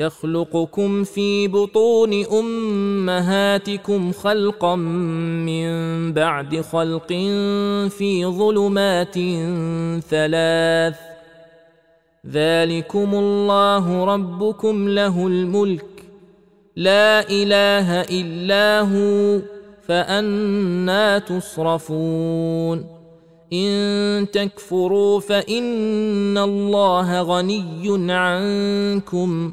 يخلقكم في بطون أمهاتكم خلقا من بعد خلق في ظلمات ثلاث ذلكم الله ربكم له الملك لا إله إلا هو فأنا تصرفون إن تكفروا فإن الله غني عنكم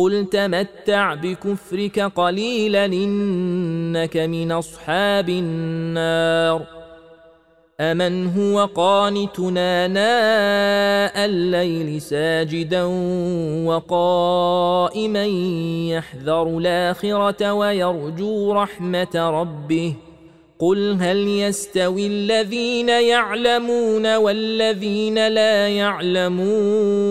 قل تمتع بكفرك قليلا انك من اصحاب النار امن هو قانتنا ناء الليل ساجدا وقائما يحذر الاخره ويرجو رحمه ربه قل هل يستوي الذين يعلمون والذين لا يعلمون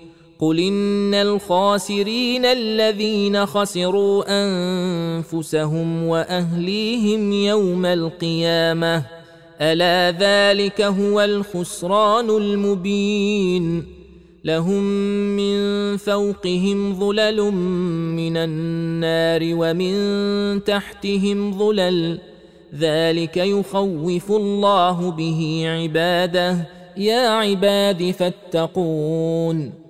قل ان الخاسرين الذين خسروا انفسهم واهليهم يوم القيامه الا ذلك هو الخسران المبين لهم من فوقهم ظلل من النار ومن تحتهم ظلل ذلك يخوف الله به عباده يا عباد فاتقون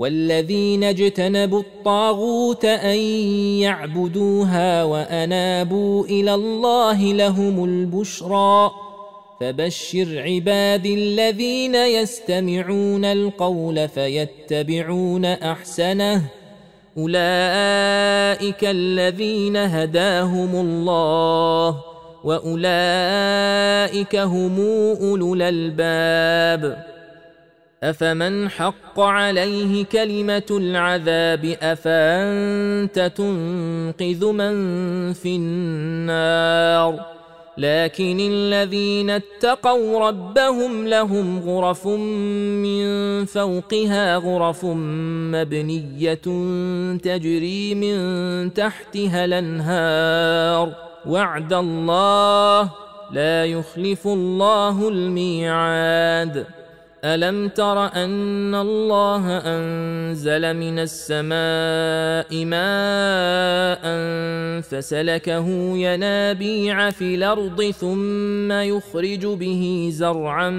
والذين اجتنبوا الطاغوت أن يعبدوها وأنابوا إلى الله لهم البشرى فبشر عبادي الذين يستمعون القول فيتبعون أحسنه أولئك الذين هداهم الله وأولئك هم أولو الألباب افمن حق عليه كلمه العذاب افانت تنقذ من في النار لكن الذين اتقوا ربهم لهم غرف من فوقها غرف مبنيه تجري من تحتها الانهار وعد الله لا يخلف الله الميعاد ألم تر أن الله أنزل من السماء ماء فسلكه ينابيع في الأرض ثم يخرج به زرعا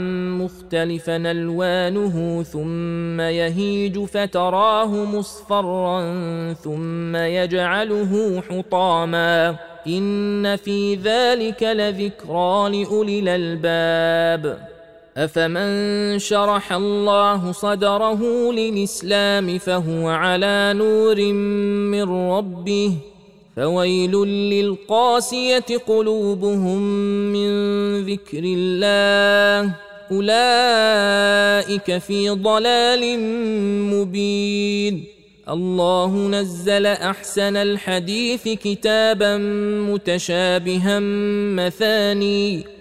مختلفا ألوانه ثم يهيج فتراه مصفرا ثم يجعله حطاما إن في ذلك لذكرى لأولي الألباب افمن شرح الله صدره للاسلام فهو على نور من ربه فويل للقاسيه قلوبهم من ذكر الله اولئك في ضلال مبين الله نزل احسن الحديث كتابا متشابها مثاني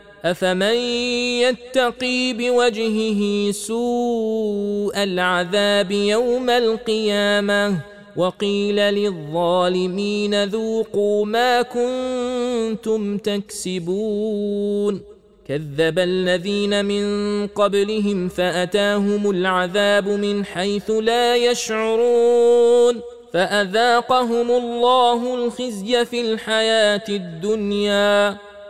افمن يتقي بوجهه سوء العذاب يوم القيامه وقيل للظالمين ذوقوا ما كنتم تكسبون كذب الذين من قبلهم فاتاهم العذاب من حيث لا يشعرون فاذاقهم الله الخزي في الحياة الدنيا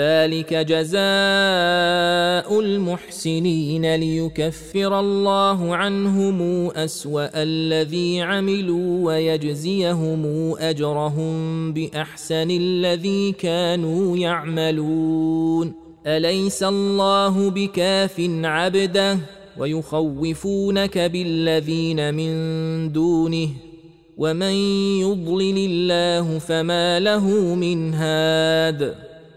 ذلك جزاء المحسنين ليكفر الله عنهم أسوأ الذي عملوا ويجزيهم أجرهم بأحسن الذي كانوا يعملون. أليس الله بكاف عبده ويخوفونك بالذين من دونه؟ ومن يضلل الله فما له من هاد.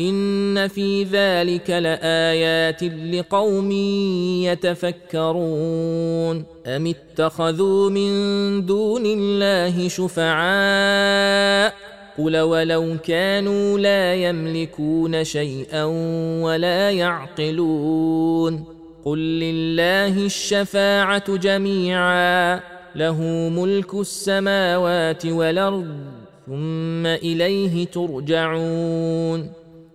إن في ذلك لآيات لقوم يتفكرون. أم اتخذوا من دون الله شفعاء؟ قل ولو كانوا لا يملكون شيئا ولا يعقلون. قل لله الشفاعة جميعا. له ملك السماوات والأرض ثم إليه ترجعون.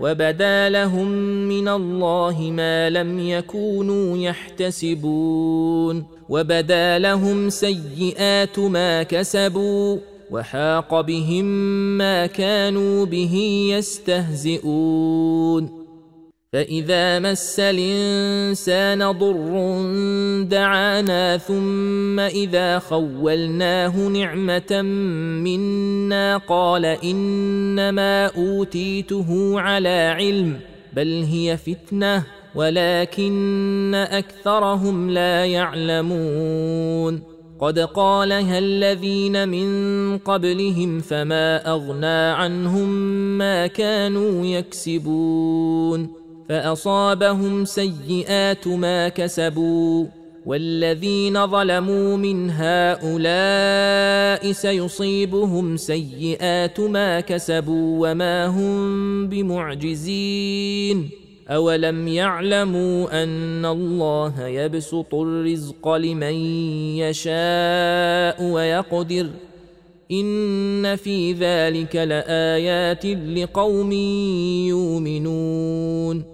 وبدا لهم من الله ما لم يكونوا يحتسبون وبدا لهم سيئات ما كسبوا وحاق بهم ما كانوا به يستهزئون فإذا مس الإنسان ضر دعانا ثم إذا خولناه نعمة منا قال إنما أوتيته على علم بل هي فتنة ولكن أكثرهم لا يعلمون قد قالها الذين من قبلهم فما أغنى عنهم ما كانوا يكسبون فأصابهم سيئات ما كسبوا والذين ظلموا من هؤلاء سيصيبهم سيئات ما كسبوا وما هم بمعجزين أولم يعلموا أن الله يبسط الرزق لمن يشاء ويقدر إن في ذلك لآيات لقوم يؤمنون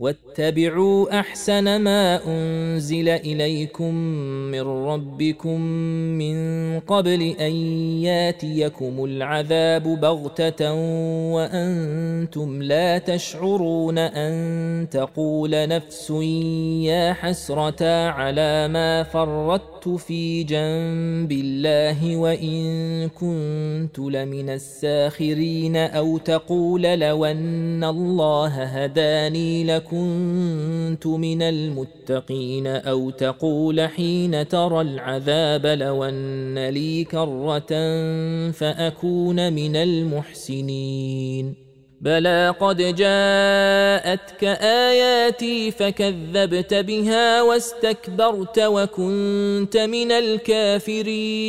واتبعوا أحسن ما أنزل إليكم من ربكم من قبل أن ياتيكم العذاب بغتة وأنتم لا تشعرون أن تقول نفس يا حسرة على ما فرطت في جنب الله وإن كنت لمن الساخرين أو تقول لو أن الله هداني لكم كنت من المتقين أو تقول حين ترى العذاب لو أن لي كرة فأكون من المحسنين. بلى قد جاءتك آياتي فكذبت بها واستكبرت وكنت من الكافرين.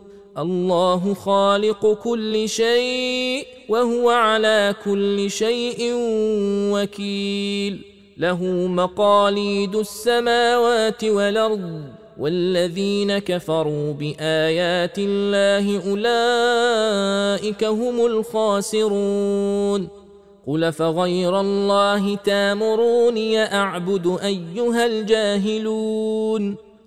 الله خالق كل شيء وهو على كل شيء وكيل. له مقاليد السماوات والأرض والذين كفروا بآيات الله أولئك هم الخاسرون. قل فغير الله تامروني أعبد أيها الجاهلون.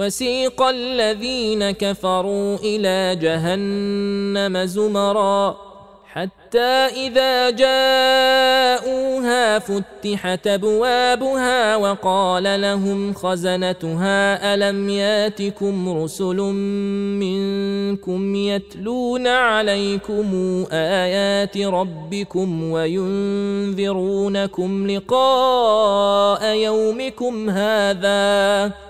وسيق الذين كفروا إلى جهنم زمرا حتى إذا جاءوها فتحت أبوابها وقال لهم خزنتها ألم ياتكم رسل منكم يتلون عليكم آيات ربكم وينذرونكم لقاء يومكم هذا